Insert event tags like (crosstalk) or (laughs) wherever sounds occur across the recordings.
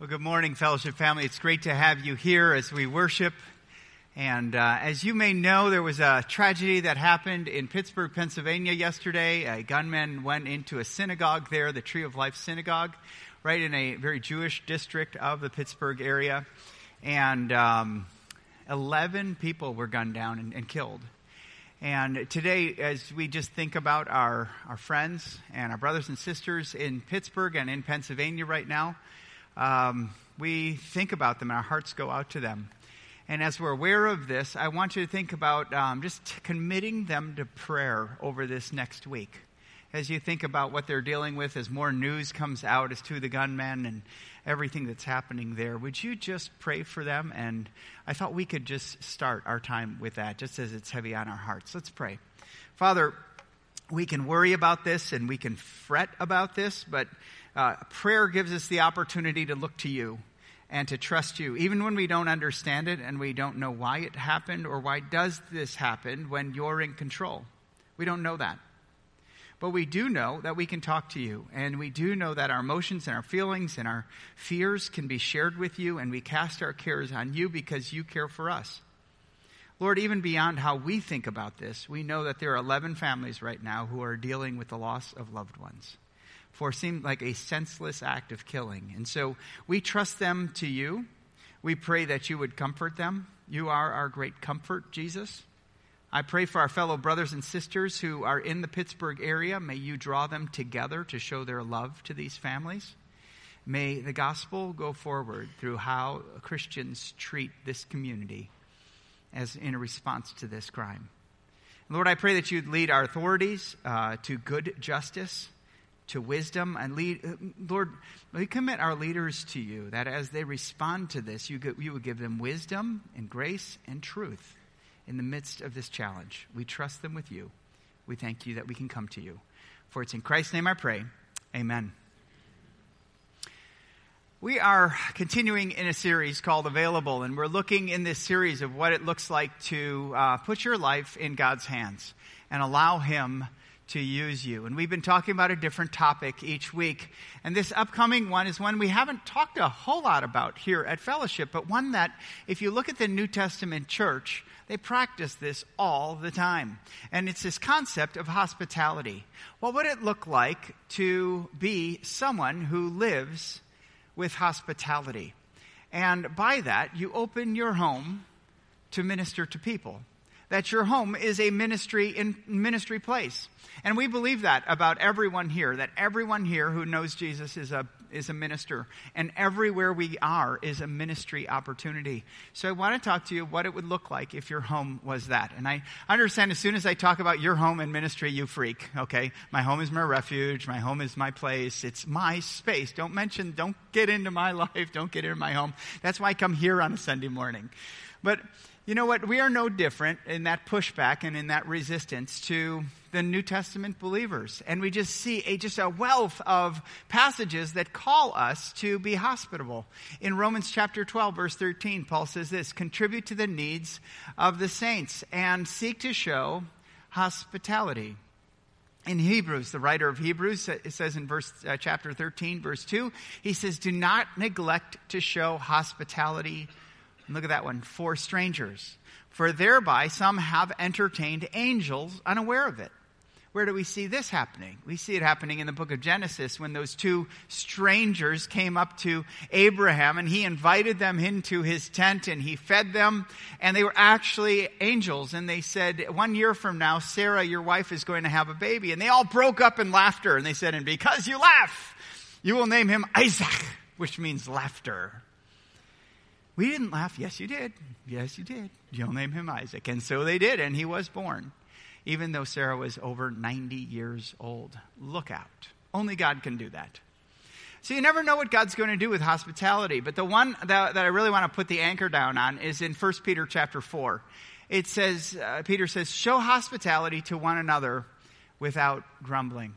Well, good morning, fellowship family. It's great to have you here as we worship. And uh, as you may know, there was a tragedy that happened in Pittsburgh, Pennsylvania yesterday. A gunman went into a synagogue there, the Tree of Life Synagogue, right in a very Jewish district of the Pittsburgh area. And um, 11 people were gunned down and, and killed. And today, as we just think about our, our friends and our brothers and sisters in Pittsburgh and in Pennsylvania right now, um, we think about them and our hearts go out to them. And as we're aware of this, I want you to think about um, just committing them to prayer over this next week. As you think about what they're dealing with, as more news comes out as to the gunmen and everything that's happening there, would you just pray for them? And I thought we could just start our time with that, just as it's heavy on our hearts. Let's pray. Father, we can worry about this and we can fret about this, but uh, prayer gives us the opportunity to look to you and to trust you, even when we don't understand it and we don't know why it happened or why does this happen when you're in control. We don't know that. But we do know that we can talk to you, and we do know that our emotions and our feelings and our fears can be shared with you, and we cast our cares on you because you care for us. Lord, even beyond how we think about this, we know that there are 11 families right now who are dealing with the loss of loved ones for seemed like a senseless act of killing. And so we trust them to you. We pray that you would comfort them. You are our great comfort, Jesus. I pray for our fellow brothers and sisters who are in the Pittsburgh area. May you draw them together to show their love to these families. May the gospel go forward through how Christians treat this community as in a response to this crime. Lord, I pray that you'd lead our authorities uh, to good justice to wisdom and lead. Uh, Lord, we commit our leaders to you that as they respond to this, you, you would give them wisdom and grace and truth in the midst of this challenge. We trust them with you. We thank you that we can come to you. For it's in Christ's name I pray. Amen. We are continuing in a series called Available, and we're looking in this series of what it looks like to uh, put your life in God's hands and allow Him to use you. And we've been talking about a different topic each week. And this upcoming one is one we haven't talked a whole lot about here at Fellowship, but one that, if you look at the New Testament church, they practice this all the time. And it's this concept of hospitality. What would it look like to be someone who lives with hospitality? And by that, you open your home to minister to people that your home is a ministry in ministry place. And we believe that about everyone here, that everyone here who knows Jesus is a is a minister, and everywhere we are is a ministry opportunity. So I want to talk to you what it would look like if your home was that. And I understand as soon as I talk about your home and ministry, you freak. Okay, my home is my refuge. My home is my place. It's my space. Don't mention. Don't get into my (laughs) life. Don't get into my home. That's why I come here on a Sunday morning. But you know what? We are no different in that pushback and in that resistance to the New Testament believers. And we just see a, just a wealth of passages that call us to be hospitable. In Romans chapter 12, verse 13, Paul says this contribute to the needs of the saints and seek to show hospitality. In Hebrews, the writer of Hebrews says in verse uh, chapter 13, verse 2, he says, Do not neglect to show hospitality Look at that one. For strangers. For thereby some have entertained angels unaware of it. Where do we see this happening? We see it happening in the book of Genesis when those two strangers came up to Abraham and he invited them into his tent and he fed them and they were actually angels and they said, one year from now, Sarah, your wife is going to have a baby. And they all broke up in laughter and they said, and because you laugh, you will name him Isaac, which means laughter. We didn't laugh. Yes, you did. Yes, you did. You'll name him Isaac. And so they did, and he was born, even though Sarah was over 90 years old. Look out. Only God can do that. So you never know what God's going to do with hospitality. But the one that, that I really want to put the anchor down on is in 1 Peter chapter 4. It says, uh, Peter says, show hospitality to one another without grumbling.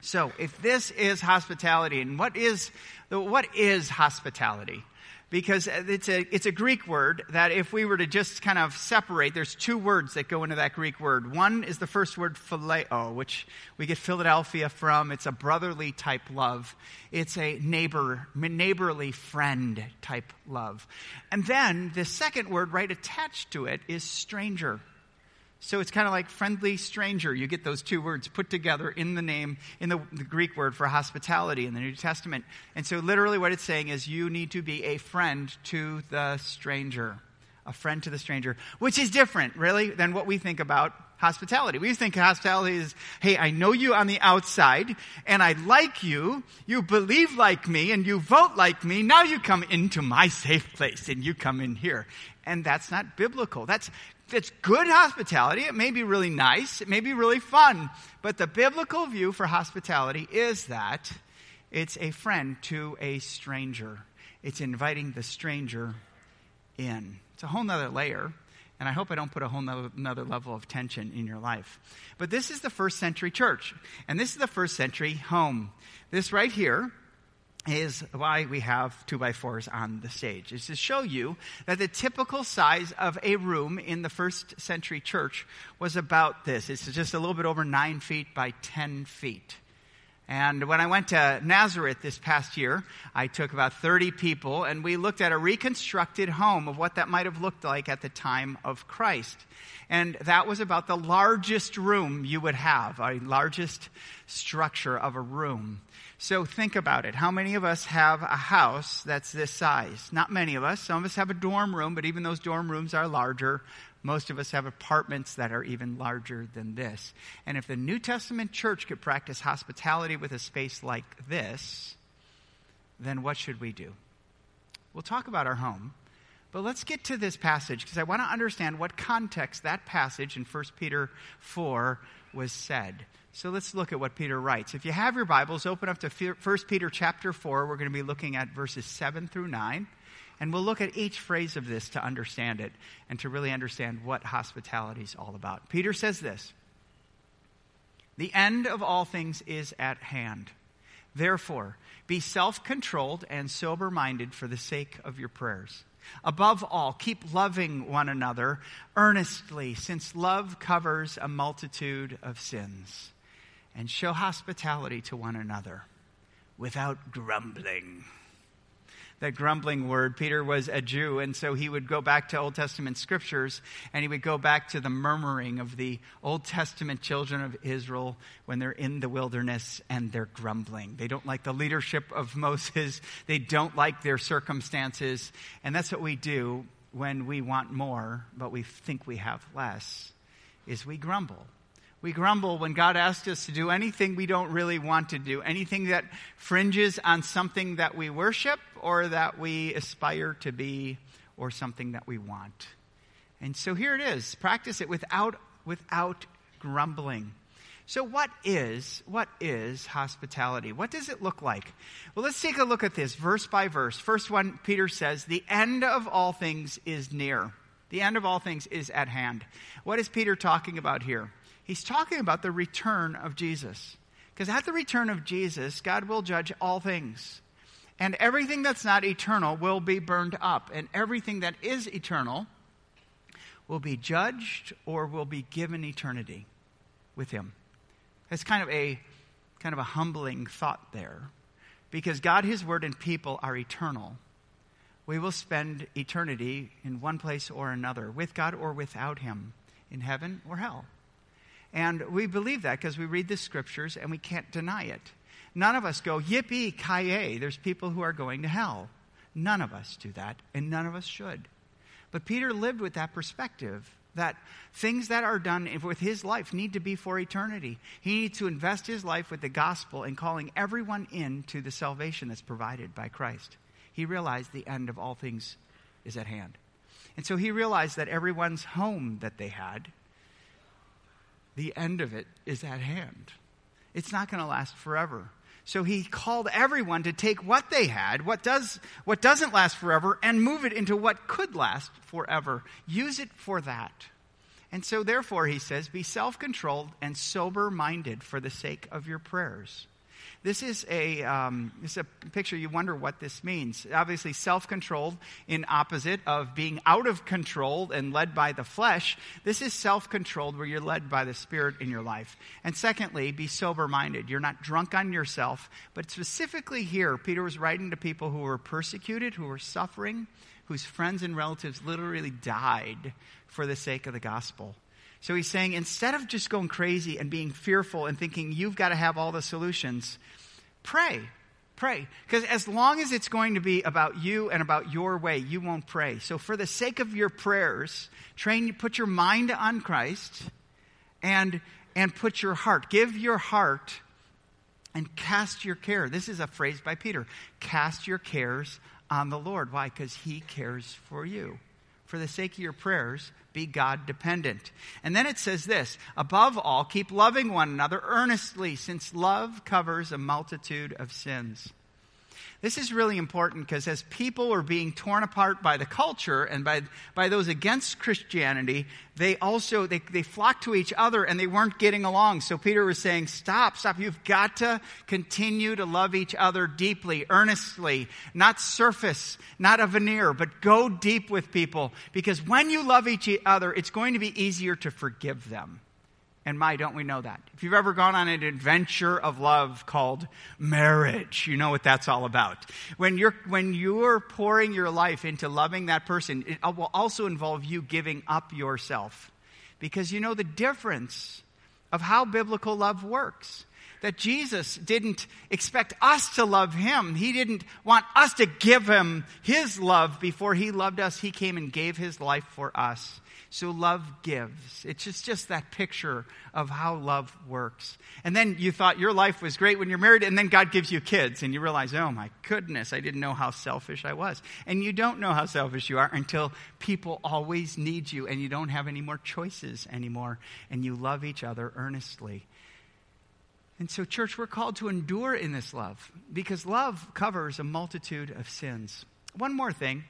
So, if this is hospitality, and what is, what is hospitality? Because it's a, it's a Greek word that if we were to just kind of separate, there's two words that go into that Greek word. One is the first word phileo, which we get Philadelphia from. It's a brotherly type love. It's a neighbor, neighborly friend type love. And then the second word right attached to it is stranger. So it's kind of like friendly stranger. You get those two words put together in the name, in the, the, Greek word for hospitality in the New Testament. And so literally what it's saying is you need to be a friend to the stranger. A friend to the stranger, which is different, really, than what we think about hospitality. We think hospitality is, hey, I know you on the outside, and I like you, you believe like me, and you vote like me, now you come into my safe place, and you come in here. And that's not biblical. That's it's good hospitality. It may be really nice. It may be really fun. But the biblical view for hospitality is that it's a friend to a stranger. It's inviting the stranger in. It's a whole nother layer. And I hope I don't put a whole nother, level of tension in your life. But this is the first century church. And this is the first century home. This right here is why we have two by fours on the stage. Is to show you that the typical size of a room in the first century church was about this. It's just a little bit over nine feet by ten feet. And when I went to Nazareth this past year, I took about 30 people and we looked at a reconstructed home of what that might have looked like at the time of Christ. And that was about the largest room you would have, a largest structure of a room. So think about it. How many of us have a house that's this size? Not many of us. Some of us have a dorm room, but even those dorm rooms are larger. Most of us have apartments that are even larger than this. And if the New Testament church could practice hospitality with a space like this, then what should we do? We'll talk about our home, but let's get to this passage because I want to understand what context that passage in 1 Peter 4 was said. So let's look at what Peter writes. If you have your Bibles, open up to 1 Peter chapter 4. We're going to be looking at verses 7 through 9. And we'll look at each phrase of this to understand it and to really understand what hospitality is all about. Peter says this The end of all things is at hand. Therefore, be self controlled and sober minded for the sake of your prayers. Above all, keep loving one another earnestly, since love covers a multitude of sins and show hospitality to one another without grumbling. That grumbling word, Peter was a Jew, and so he would go back to Old Testament scriptures and he would go back to the murmuring of the Old Testament children of Israel when they're in the wilderness and they're grumbling. They don't like the leadership of Moses, they don't like their circumstances, and that's what we do when we want more, but we think we have less, is we grumble. We grumble when God asks us to do anything we don't really want to do, anything that fringes on something that we worship or that we aspire to be or something that we want. And so here it is. Practice it without, without grumbling. So what is, what is hospitality? What does it look like? Well, let's take a look at this verse by verse. First one, Peter says, the end of all things is near. The end of all things is at hand. What is Peter talking about here? He's talking about the return of Jesus. Because at the return of Jesus, God will judge all things. And everything that's not eternal will be burned up. And everything that is eternal will be judged or will be given eternity with him. It's kind of a kind of a humbling thought there. Because God, His Word, and people are eternal. We will spend eternity in one place or another, with God or without Him, in heaven or hell. And we believe that because we read the scriptures and we can't deny it. None of us go, yippee, ki There's people who are going to hell. None of us do that, and none of us should. But Peter lived with that perspective that things that are done with his life need to be for eternity. He needs to invest his life with the gospel and calling everyone in to the salvation that's provided by Christ. He realized the end of all things is at hand. And so he realized that everyone's home that they had the end of it is at hand. It's not going to last forever. So he called everyone to take what they had, what does what doesn't last forever and move it into what could last forever. Use it for that. And so therefore he says be self-controlled and sober-minded for the sake of your prayers. This is a, um, this is a picture you wonder what this means. Obviously, self controlled in opposite of being out of control and led by the flesh. This is self controlled where you're led by the Spirit in your life. And secondly, be sober minded. You're not drunk on yourself, but specifically here, Peter was writing to people who were persecuted, who were suffering, whose friends and relatives literally died for the sake of the gospel. So he's saying instead of just going crazy and being fearful and thinking you've got to have all the solutions, pray. Pray. Because as long as it's going to be about you and about your way, you won't pray. So for the sake of your prayers, train put your mind on Christ and and put your heart. Give your heart and cast your care. This is a phrase by Peter. Cast your cares on the Lord. Why? Because he cares for you. For the sake of your prayers, be God dependent. And then it says this above all, keep loving one another earnestly, since love covers a multitude of sins. This is really important because as people were being torn apart by the culture and by, by those against Christianity, they also, they, they flocked to each other and they weren't getting along. So Peter was saying, stop, stop. You've got to continue to love each other deeply, earnestly, not surface, not a veneer, but go deep with people because when you love each other, it's going to be easier to forgive them. And my, don't we know that? If you've ever gone on an adventure of love called marriage, you know what that's all about. When you're, when you're pouring your life into loving that person, it will also involve you giving up yourself. Because you know the difference of how biblical love works. That Jesus didn't expect us to love him. He didn't want us to give him his love before he loved us. He came and gave his life for us. So love gives. It's just, just that picture of how love works. And then you thought your life was great when you're married, and then God gives you kids, and you realize, oh my goodness, I didn't know how selfish I was. And you don't know how selfish you are until people always need you, and you don't have any more choices anymore, and you love each other earnestly. And so, church, we're called to endure in this love because love covers a multitude of sins. One more thing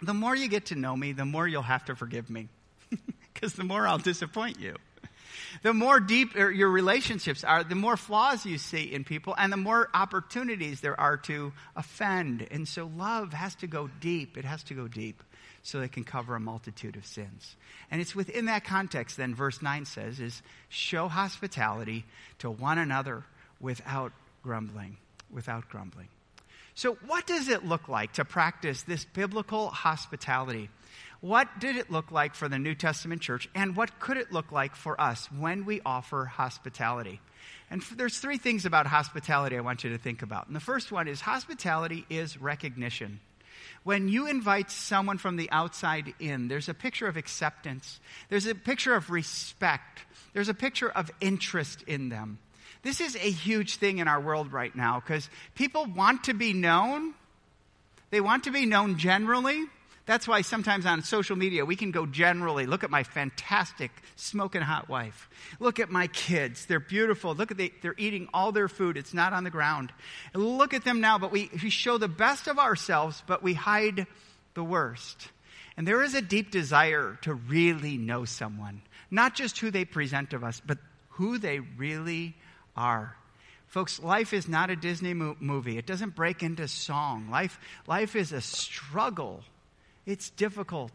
the more you get to know me, the more you'll have to forgive me because the more I'll disappoint you. The more deep er, your relationships are, the more flaws you see in people, and the more opportunities there are to offend. And so love has to go deep. It has to go deep so it can cover a multitude of sins. And it's within that context, then, verse 9 says, is show hospitality to one another without grumbling. Without grumbling. So, what does it look like to practice this biblical hospitality? What did it look like for the New Testament church, and what could it look like for us when we offer hospitality? And there's three things about hospitality I want you to think about. And the first one is hospitality is recognition. When you invite someone from the outside in, there's a picture of acceptance, there's a picture of respect, there's a picture of interest in them. This is a huge thing in our world right now because people want to be known. They want to be known generally, that's why sometimes on social media we can go generally. Look at my fantastic smoking hot wife. Look at my kids. They're beautiful. Look at they, they're eating all their food. It's not on the ground. Look at them now, but we, we show the best of ourselves, but we hide the worst. And there is a deep desire to really know someone, not just who they present to us, but who they really are. Folks, life is not a Disney movie. It doesn't break into song. Life, life is a struggle it's difficult.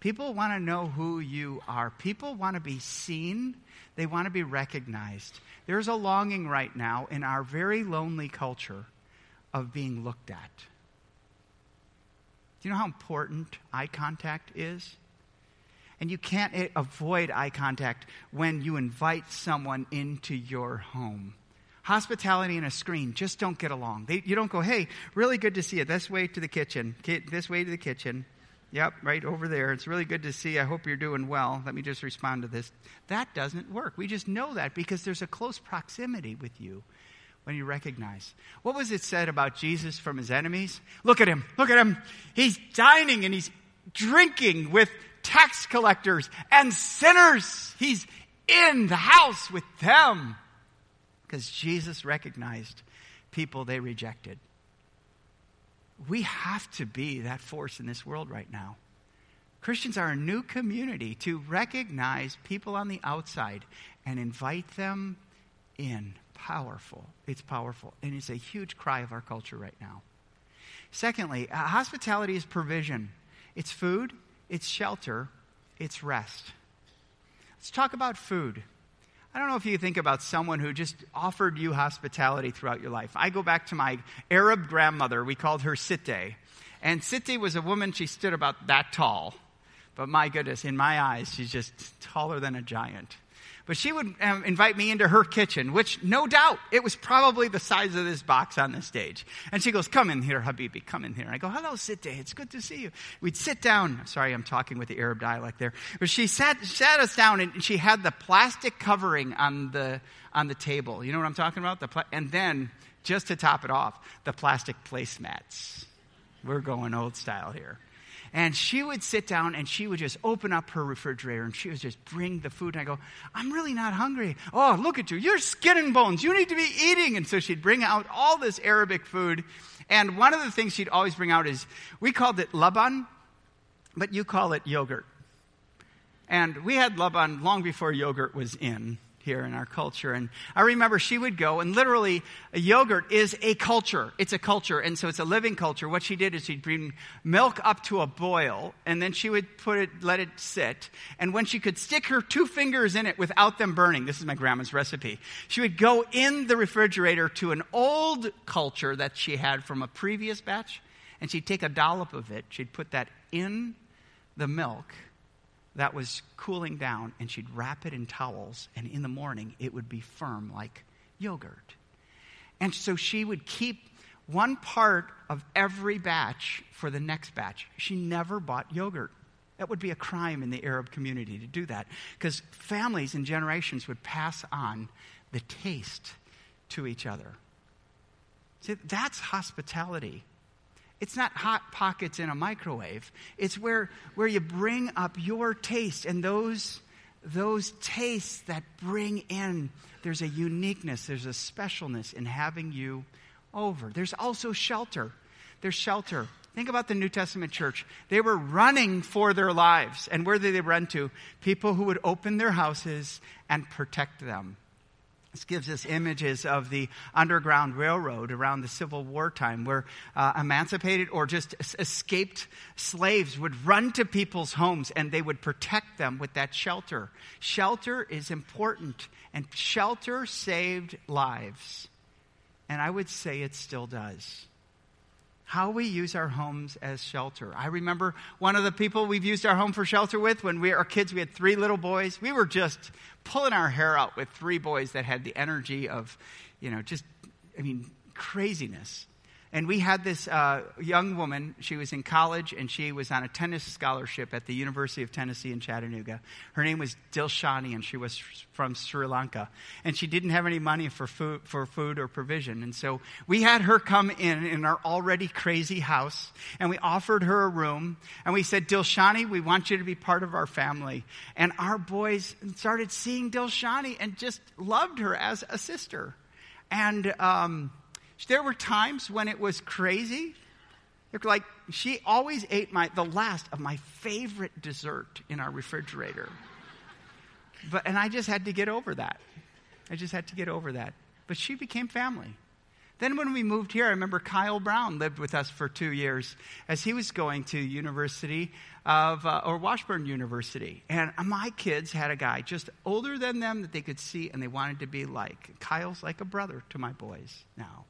People want to know who you are. People want to be seen. They want to be recognized. There's a longing right now in our very lonely culture of being looked at. Do you know how important eye contact is? And you can't eh, avoid eye contact when you invite someone into your home. Hospitality and a screen just don't get along. They, you don't go, hey, really good to see you. This way to the kitchen. This way to the kitchen. Yep, right over there. It's really good to see. I hope you're doing well. Let me just respond to this. That doesn't work. We just know that because there's a close proximity with you when you recognize. What was it said about Jesus from his enemies? Look at him. Look at him. He's dining and he's drinking with tax collectors and sinners. He's in the house with them because Jesus recognized people they rejected we have to be that force in this world right now. Christians are a new community to recognize people on the outside and invite them in powerful. It's powerful. And it's a huge cry of our culture right now. Secondly, uh, hospitality is provision it's food, it's shelter, it's rest. Let's talk about food. I don't know if you think about someone who just offered you hospitality throughout your life. I go back to my Arab grandmother. We called her Sitte. And Sitte was a woman, she stood about that tall. But my goodness, in my eyes, she's just taller than a giant. But she would um, invite me into her kitchen, which no doubt it was probably the size of this box on the stage. And she goes, Come in here, Habibi, come in here. And I go, Hello, sit Sitte, it's good to see you. We'd sit down. Sorry, I'm talking with the Arab dialect there. But she sat, sat us down and she had the plastic covering on the, on the table. You know what I'm talking about? The pla- and then, just to top it off, the plastic placemats. We're going old style here. And she would sit down and she would just open up her refrigerator and she would just bring the food. And I go, I'm really not hungry. Oh, look at you. You're skin and bones. You need to be eating. And so she'd bring out all this Arabic food. And one of the things she'd always bring out is we called it laban, but you call it yogurt. And we had laban long before yogurt was in here in our culture. And I remember she would go, and literally, yogurt is a culture. It's a culture, and so it's a living culture. What she did is she'd bring milk up to a boil, and then she would put it, let it sit. And when she could stick her two fingers in it without them burning, this is my grandma's recipe, she would go in the refrigerator to an old culture that she had from a previous batch, and she'd take a dollop of it, she'd put that in the milk that was cooling down, and she'd wrap it in towels, and in the morning it would be firm like yogurt. And so she would keep one part of every batch for the next batch. She never bought yogurt. That would be a crime in the Arab community to do that because families and generations would pass on the taste to each other. See, that's hospitality. It's not hot pockets in a microwave. It's where, where you bring up your taste and those, those tastes that bring in, there's a uniqueness, there's a specialness in having you over. There's also shelter. There's shelter. Think about the New Testament church. They were running for their lives. And where did they run to? People who would open their houses and protect them. This gives us images of the Underground Railroad around the Civil War time, where uh, emancipated or just escaped slaves would run to people's homes and they would protect them with that shelter. Shelter is important, and shelter saved lives. And I would say it still does how we use our homes as shelter. I remember one of the people we've used our home for shelter with when we were kids, we had three little boys. We were just pulling our hair out with three boys that had the energy of, you know, just, I mean, craziness. And we had this uh, young woman. She was in college and she was on a tennis scholarship at the University of Tennessee in Chattanooga. Her name was Dilshani and she was from Sri Lanka. And she didn't have any money for food, for food or provision. And so we had her come in in our already crazy house and we offered her a room. And we said, Dilshani, we want you to be part of our family. And our boys started seeing Dilshani and just loved her as a sister. And, um, there were times when it was crazy. Like she always ate my the last of my favorite dessert in our refrigerator. But and I just had to get over that. I just had to get over that. But she became family. Then when we moved here, I remember Kyle Brown lived with us for two years as he was going to University of, uh, or Washburn University. And my kids had a guy just older than them that they could see and they wanted to be like. Kyle's like a brother to my boys now.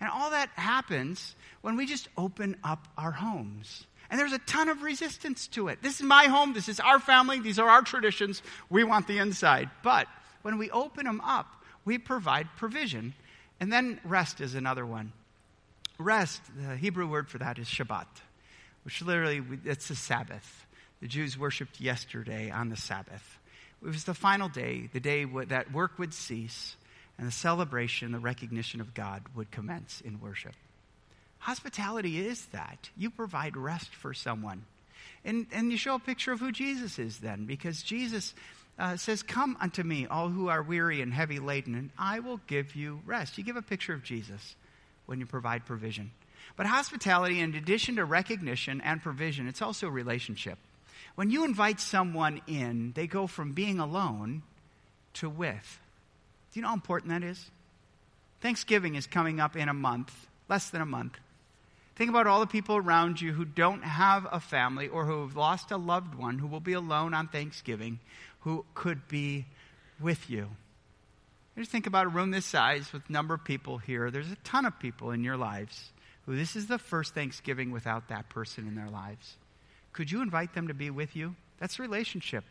And all that happens when we just open up our homes. And there's a ton of resistance to it. This is my home. This is our family. These are our traditions. We want the inside. But when we open them up, we provide provision. And then rest is another one. Rest, the Hebrew word for that is Shabbat, which literally, it's the Sabbath. The Jews worshiped yesterday on the Sabbath. It was the final day, the day that work would cease and the celebration, the recognition of God would commence in worship. Hospitality is that. You provide rest for someone. And, and you show a picture of who Jesus is then, because Jesus uh, says, Come unto me, all who are weary and heavy laden, and I will give you rest. You give a picture of Jesus when you provide provision. But hospitality, in addition to recognition and provision, it's also a relationship. When you invite someone in, they go from being alone to with. Do you know how important that is? Thanksgiving is coming up in a month, less than a month. Think about all the people around you who don't have a family or who have lost a loved one who will be alone on Thanksgiving, who could be with you. Just think about a room this size with number of people here. There's a ton of people in your lives who this is the first Thanksgiving without that person in their lives. Could you invite them to be with you? That's a relationship.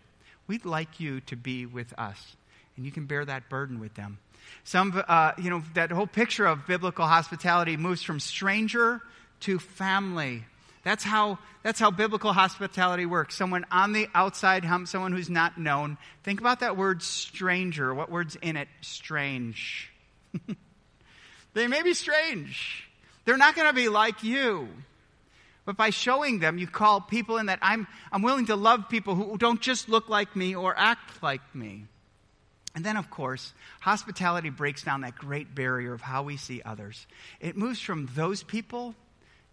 We'd like you to be with us, and you can bear that burden with them. Some, uh, you know, that whole picture of biblical hospitality moves from stranger to family. That's how, that's how biblical hospitality works. Someone on the outside, someone who's not known. Think about that word stranger. What word's in it? Strange. (laughs) they may be strange. They're not going to be like you. But by showing them, you call people in that I'm, I'm willing to love people who don't just look like me or act like me. And then, of course, hospitality breaks down that great barrier of how we see others. It moves from those people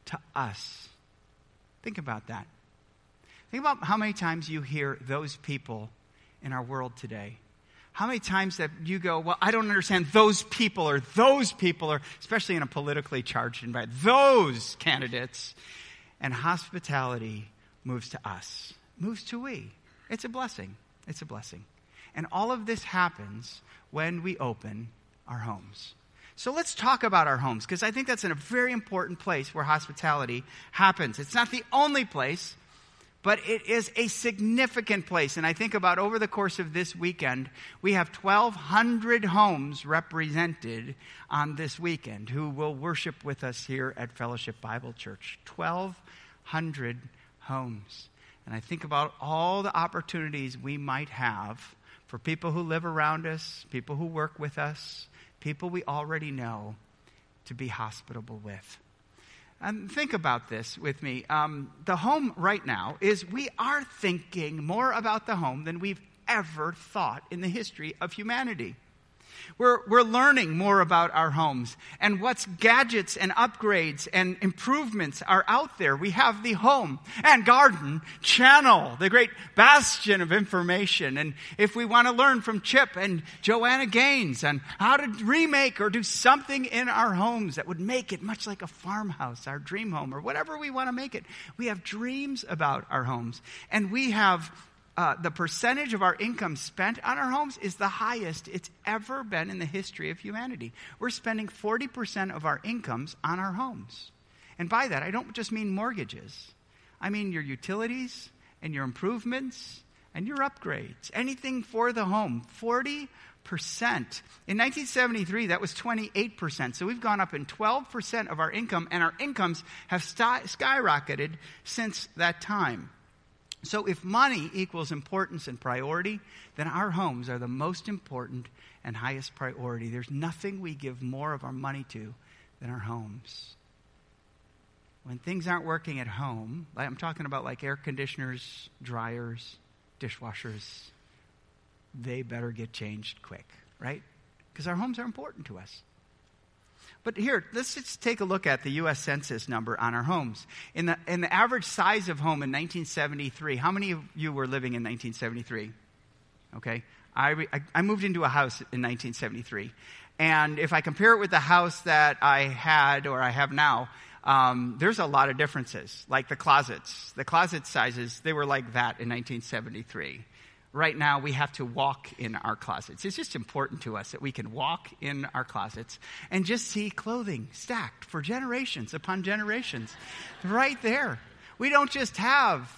to us. Think about that. Think about how many times you hear those people in our world today. How many times that you go, well, I don't understand those people or those people, or especially in a politically charged environment, those candidates. And hospitality moves to us, moves to we. It's a blessing. It's a blessing. And all of this happens when we open our homes. So let's talk about our homes, because I think that's in a very important place where hospitality happens. It's not the only place, but it is a significant place. And I think about over the course of this weekend, we have 1,200 homes represented on this weekend who will worship with us here at Fellowship Bible Church. 1,200 homes. And I think about all the opportunities we might have for people who live around us, people who work with us, people we already know to be hospitable with. And think about this with me. Um, the home right now is we are thinking more about the home than we've ever thought in the history of humanity. We're, we're learning more about our homes and what's gadgets and upgrades and improvements are out there. We have the home and garden channel, the great bastion of information. And if we want to learn from Chip and Joanna Gaines on how to remake or do something in our homes that would make it much like a farmhouse, our dream home, or whatever we want to make it, we have dreams about our homes. And we have uh, the percentage of our income spent on our homes is the highest it's ever been in the history of humanity. We're spending 40% of our incomes on our homes. And by that, I don't just mean mortgages, I mean your utilities and your improvements and your upgrades, anything for the home. 40%. In 1973, that was 28%. So we've gone up in 12% of our income, and our incomes have skyrocketed since that time. So if money equals importance and priority, then our homes are the most important and highest priority. There's nothing we give more of our money to than our homes. When things aren't working at home, I'm talking about like air conditioners, dryers, dishwashers, they better get changed quick, right? Because our homes are important to us. But here, let's just take a look at the U.S. Census number on our homes. In the, in the average size of home in 1973, how many of you were living in 1973? Okay. I, I moved into a house in 1973. And if I compare it with the house that I had or I have now, um, there's a lot of differences. Like the closets. The closet sizes, they were like that in 1973 right now we have to walk in our closets. It's just important to us that we can walk in our closets and just see clothing stacked for generations upon generations right there. We don't just have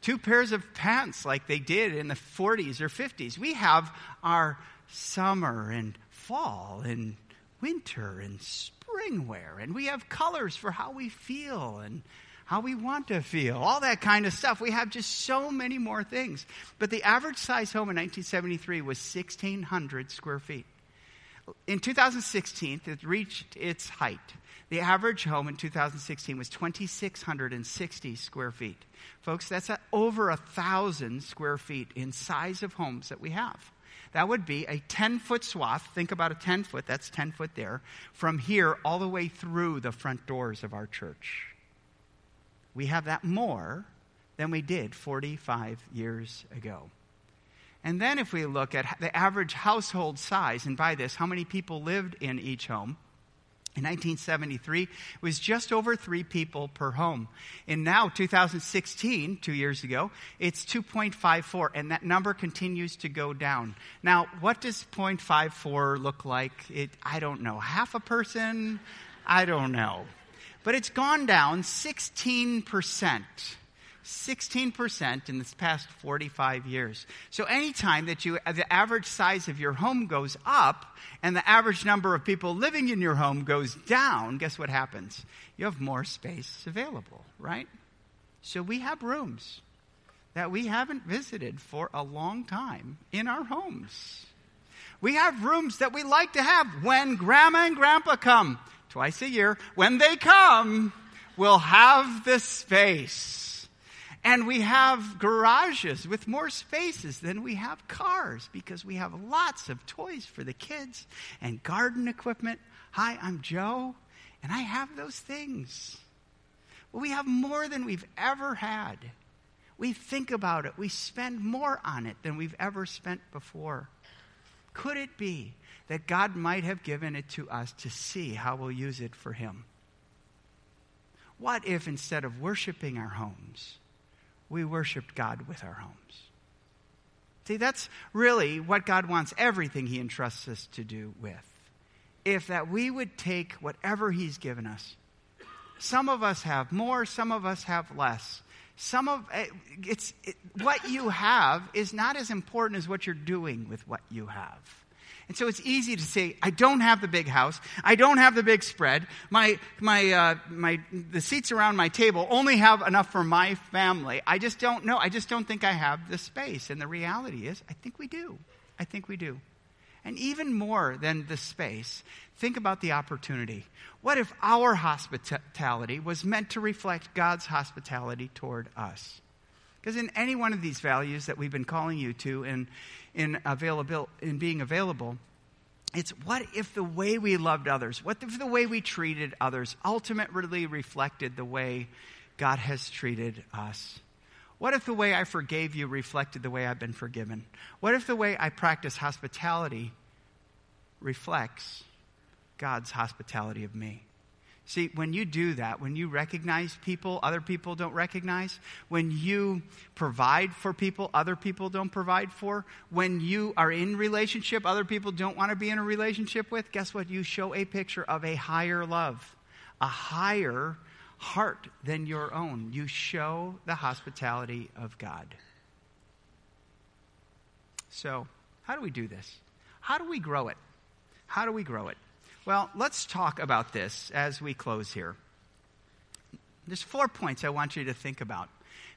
two pairs of pants like they did in the 40s or 50s. We have our summer and fall and winter and spring wear, and we have colors for how we feel and how we want to feel, all that kind of stuff. We have just so many more things. But the average size home in 1973 was 1,600 square feet. In 2016, it reached its height. The average home in 2016 was 2,660 square feet. Folks, that's over a thousand square feet in size of homes that we have. That would be a 10 foot swath. Think about a 10 foot, that's 10 foot there, from here all the way through the front doors of our church. We have that more than we did 45 years ago. And then if we look at the average household size, and by this, how many people lived in each home, in 1973, it was just over three people per home. And now, 2016, two years ago, it's 2.54, and that number continues to go down. Now, what does 0.54 look like? It, I don't know. Half a person? I don't know. But it's gone down 16%. 16% in this past 45 years. So anytime that you, the average size of your home goes up and the average number of people living in your home goes down, guess what happens? You have more space available, right? So we have rooms that we haven't visited for a long time in our homes. We have rooms that we like to have when grandma and grandpa come twice a year. When they come, we'll have the space and we have garages with more spaces than we have cars because we have lots of toys for the kids and garden equipment. Hi, I'm Joe, and I have those things. Well, we have more than we've ever had. We think about it, we spend more on it than we've ever spent before. Could it be that God might have given it to us to see how we'll use it for Him? What if instead of worshiping our homes, we worshiped God with our homes. See, that's really what God wants everything He entrusts us to do with. If that we would take whatever He's given us. Some of us have more, some of us have less. Some of eh, it's it, what you have is not as important as what you're doing with what you have. And so it's easy to say, I don't have the big house. I don't have the big spread. My, my, uh, my, the seats around my table only have enough for my family. I just don't know. I just don't think I have the space. And the reality is, I think we do. I think we do. And even more than the space, think about the opportunity. What if our hospitality was meant to reflect God's hospitality toward us? Because in any one of these values that we've been calling you to in, in, available, in being available, it's what if the way we loved others, what if the way we treated others ultimately reflected the way God has treated us? What if the way I forgave you reflected the way I've been forgiven? What if the way I practice hospitality reflects God's hospitality of me? See, when you do that, when you recognize people other people don't recognize, when you provide for people other people don't provide for, when you are in relationship other people don't want to be in a relationship with, guess what? You show a picture of a higher love, a higher heart than your own. You show the hospitality of God. So, how do we do this? How do we grow it? How do we grow it? Well, let's talk about this as we close here. There's four points I want you to think about.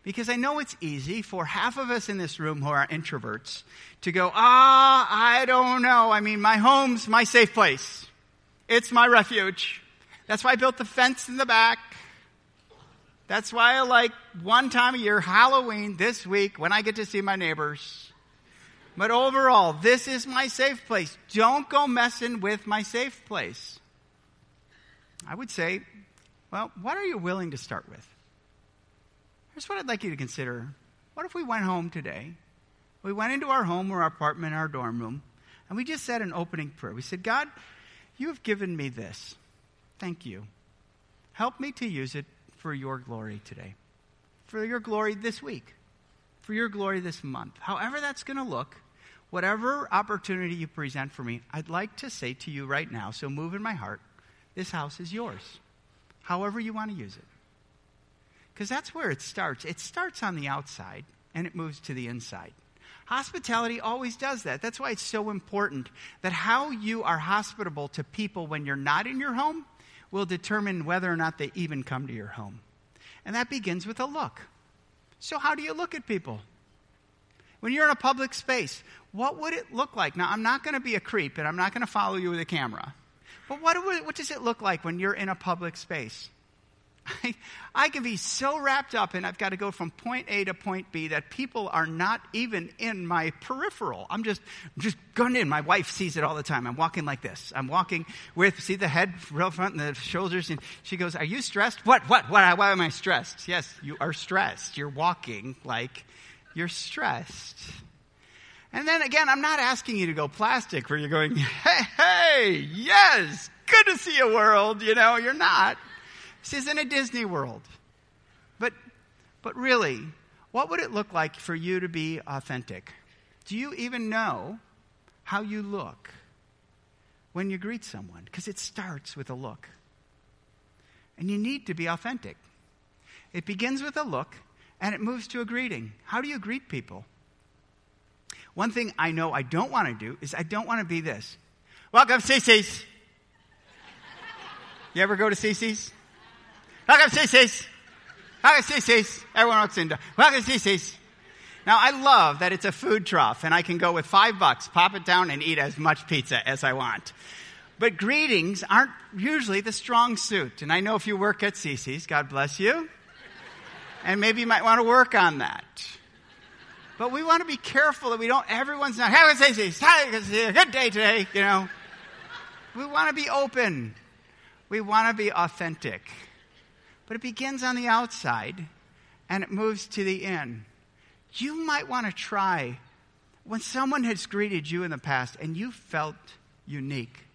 Because I know it's easy for half of us in this room who are introverts to go, ah, I don't know. I mean, my home's my safe place. It's my refuge. That's why I built the fence in the back. That's why I like one time a year, Halloween, this week, when I get to see my neighbors. But overall, this is my safe place. Don't go messing with my safe place. I would say, well, what are you willing to start with? Here's what I'd like you to consider. What if we went home today? We went into our home or our apartment, our dorm room, and we just said an opening prayer. We said, God, you have given me this. Thank you. Help me to use it for your glory today, for your glory this week, for your glory this month. However, that's going to look, whatever opportunity you present for me, I'd like to say to you right now, so move in my heart, this house is yours, however you want to use it. Because that's where it starts. It starts on the outside and it moves to the inside. Hospitality always does that. That's why it's so important that how you are hospitable to people when you're not in your home will determine whether or not they even come to your home. And that begins with a look. So, how do you look at people? When you're in a public space, what would it look like? Now, I'm not going to be a creep and I'm not going to follow you with a camera. But what, what does it look like when you're in a public space? I, I can be so wrapped up and I've got to go from point A to point B that people are not even in my peripheral. I'm just, just going in. My wife sees it all the time. I'm walking like this. I'm walking with, see the head real front and the shoulders. And she goes, Are you stressed? What, what, what? Why am I stressed? Yes, you are stressed. You're walking like you're stressed. And then again, I'm not asking you to go plastic where you're going, (laughs) hey, hey, yes, good to see a world. You know, you're not. This isn't a Disney world. But, but really, what would it look like for you to be authentic? Do you even know how you look when you greet someone? Because it starts with a look. And you need to be authentic. It begins with a look and it moves to a greeting. How do you greet people? One thing I know I don't want to do is I don't want to be this. Welcome, CC's. You ever go to CC's? Welcome, CC's. Welcome, CC's. Everyone walks in. Welcome, CC's. Now, I love that it's a food trough and I can go with five bucks, pop it down, and eat as much pizza as I want. But greetings aren't usually the strong suit. And I know if you work at CC's, God bless you. And maybe you might want to work on that. But we want to be careful that we don't, everyone's not, have a good day today, you know. We want to be open. We want to be authentic. But it begins on the outside and it moves to the in. You might want to try when someone has greeted you in the past and you felt unique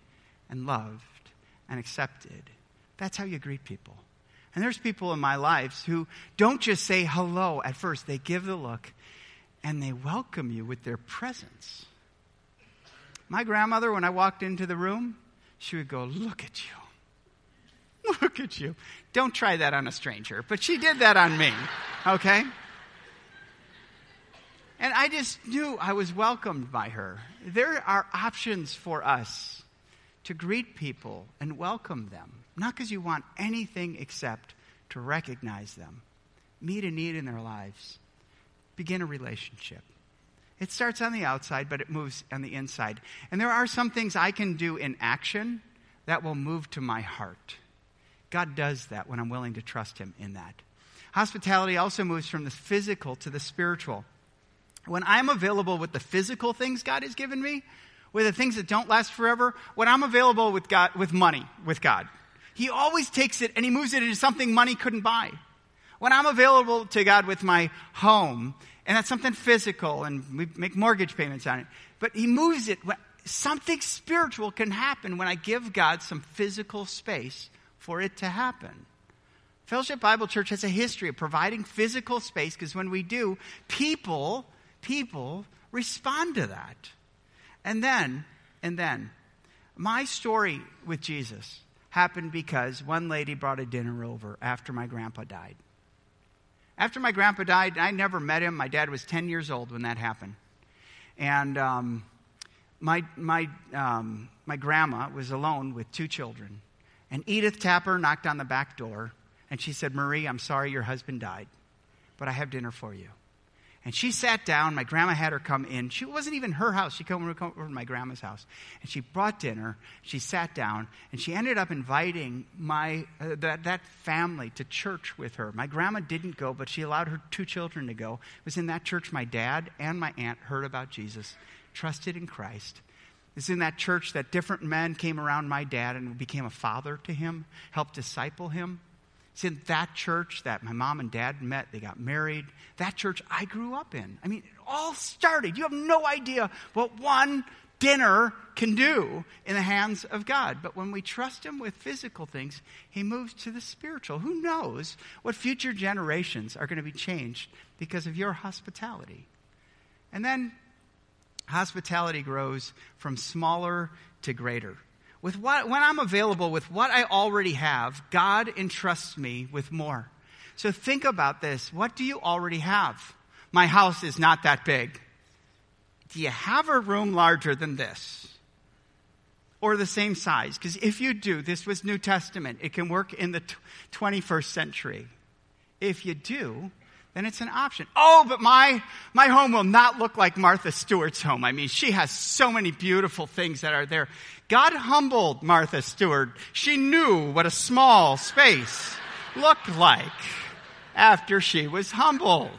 and loved and accepted. That's how you greet people. And there's people in my lives who don't just say hello at first, they give the look and they welcome you with their presence. My grandmother, when I walked into the room, she would go, Look at you. (laughs) Look at you. Don't try that on a stranger, but she did that on me, okay? And I just knew I was welcomed by her. There are options for us to greet people and welcome them, not because you want anything except to recognize them, meet a need in their lives, begin a relationship. It starts on the outside, but it moves on the inside. And there are some things I can do in action that will move to my heart. God does that when I'm willing to trust Him in that. Hospitality also moves from the physical to the spiritual. When I'm available with the physical things God has given me, with the things that don't last forever, when I'm available with God, with money, with God, He always takes it and He moves it into something money couldn't buy. When I'm available to God with my home, and that's something physical, and we make mortgage payments on it. But He moves it. Something spiritual can happen when I give God some physical space for it to happen. Fellowship Bible Church has a history of providing physical space because when we do, people, people respond to that. And then, and then, my story with Jesus happened because one lady brought a dinner over after my grandpa died. After my grandpa died, I never met him. My dad was 10 years old when that happened. And um, my, my, um, my grandma was alone with two children. And Edith Tapper knocked on the back door and she said, Marie, I'm sorry your husband died, but I have dinner for you. And she sat down. My grandma had her come in. She wasn't even her house. She came over to my grandma's house. And she brought dinner. She sat down. And she ended up inviting my, uh, that, that family to church with her. My grandma didn't go, but she allowed her two children to go. It was in that church my dad and my aunt heard about Jesus, trusted in Christ. It's in that church that different men came around my dad and became a father to him, helped disciple him. It's in that church that my mom and dad met. They got married. That church I grew up in. I mean, it all started. You have no idea what one dinner can do in the hands of God. But when we trust Him with physical things, He moves to the spiritual. Who knows what future generations are going to be changed because of your hospitality? And then hospitality grows from smaller to greater with what, when I'm available with what I already have, God entrusts me with more. So think about this. What do you already have? My house is not that big. Do you have a room larger than this? Or the same size? Because if you do, this was New Testament. It can work in the 21st century. If you do, then it's an option. Oh, but my, my home will not look like Martha Stewart's home. I mean, she has so many beautiful things that are there. God humbled Martha Stewart. She knew what a small space looked like after she was humbled.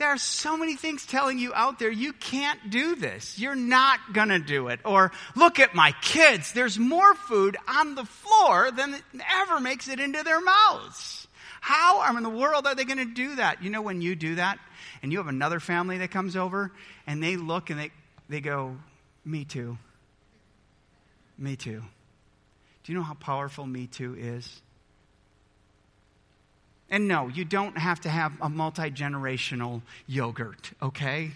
There are so many things telling you out there, you can't do this. You're not going to do it. Or, look at my kids. There's more food on the floor than ever makes it into their mouths. How in the world are they going to do that? You know, when you do that and you have another family that comes over and they look and they, they go, Me too. Me too. Do you know how powerful Me Too is? And no, you don't have to have a multi generational yogurt, okay?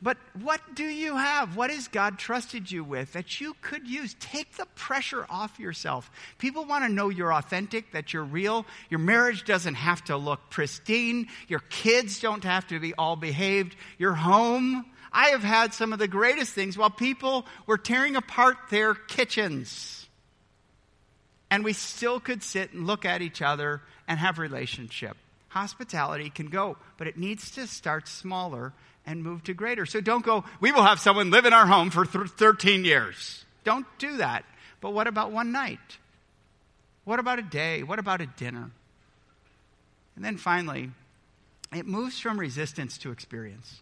But what do you have? What has God trusted you with that you could use? Take the pressure off yourself. People want to know you're authentic, that you're real. Your marriage doesn't have to look pristine. Your kids don't have to be all behaved. Your home. I have had some of the greatest things while people were tearing apart their kitchens. And we still could sit and look at each other and have relationship. Hospitality can go, but it needs to start smaller and move to greater. So don't go, we will have someone live in our home for th- 13 years. Don't do that. But what about one night? What about a day? What about a dinner? And then finally, it moves from resistance to experience.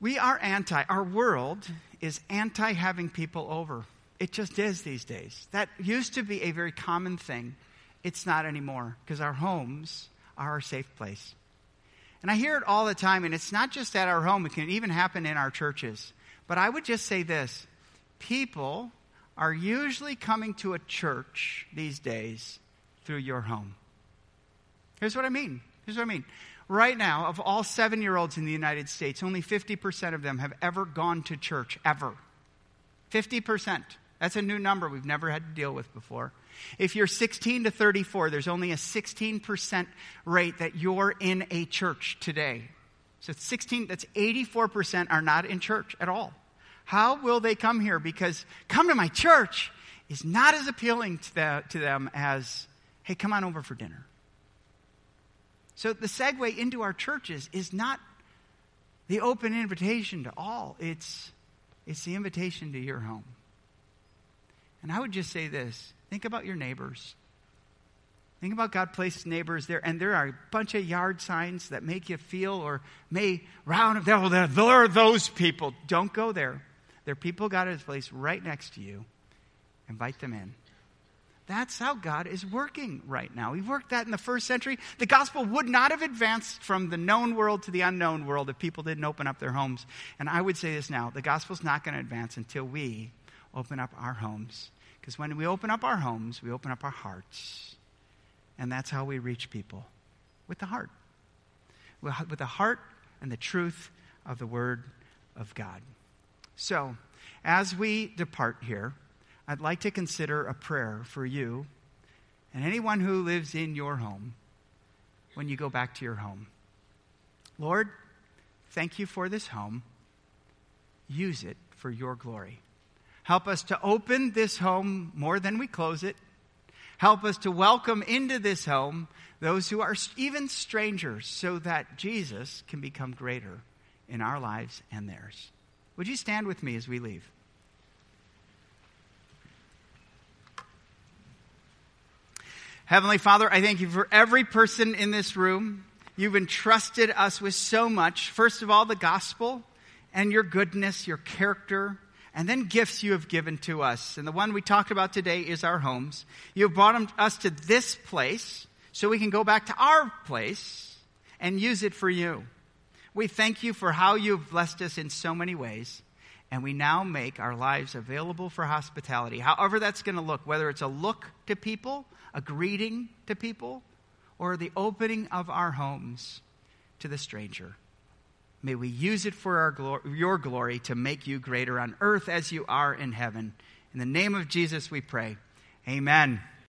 We are anti, our world is anti having people over. It just is these days. That used to be a very common thing. It's not anymore because our homes are our safe place. And I hear it all the time, and it's not just at our home, it can even happen in our churches. But I would just say this people are usually coming to a church these days through your home. Here's what I mean. Here's what I mean. Right now, of all seven year olds in the United States, only 50% of them have ever gone to church, ever. 50%. That's a new number we've never had to deal with before. If you're 16 to 34, there's only a 16% rate that you're in a church today. So 16, that's 84% are not in church at all. How will they come here? Because come to my church is not as appealing to, the, to them as, hey, come on over for dinner. So the segue into our churches is not the open invitation to all, it's, it's the invitation to your home. And I would just say this think about your neighbors. Think about God placed neighbors there, and there are a bunch of yard signs that make you feel or may round oh, there. Well, there are those people. Don't go there. There are people God has placed right next to you. Invite them in. That's how God is working right now. He worked that in the first century. The gospel would not have advanced from the known world to the unknown world if people didn't open up their homes. And I would say this now the gospel's not going to advance until we open up our homes. Because when we open up our homes, we open up our hearts. And that's how we reach people with the heart. With the heart and the truth of the Word of God. So, as we depart here, I'd like to consider a prayer for you and anyone who lives in your home when you go back to your home. Lord, thank you for this home. Use it for your glory. Help us to open this home more than we close it. Help us to welcome into this home those who are even strangers so that Jesus can become greater in our lives and theirs. Would you stand with me as we leave? Heavenly Father, I thank you for every person in this room. You've entrusted us with so much. First of all, the gospel and your goodness, your character, and then gifts you have given to us. And the one we talked about today is our homes. You have brought us to this place so we can go back to our place and use it for you. We thank you for how you've blessed us in so many ways. And we now make our lives available for hospitality, however that's going to look, whether it's a look to people, a greeting to people, or the opening of our homes to the stranger. May we use it for our glory, your glory to make you greater on earth as you are in heaven. In the name of Jesus we pray. Amen.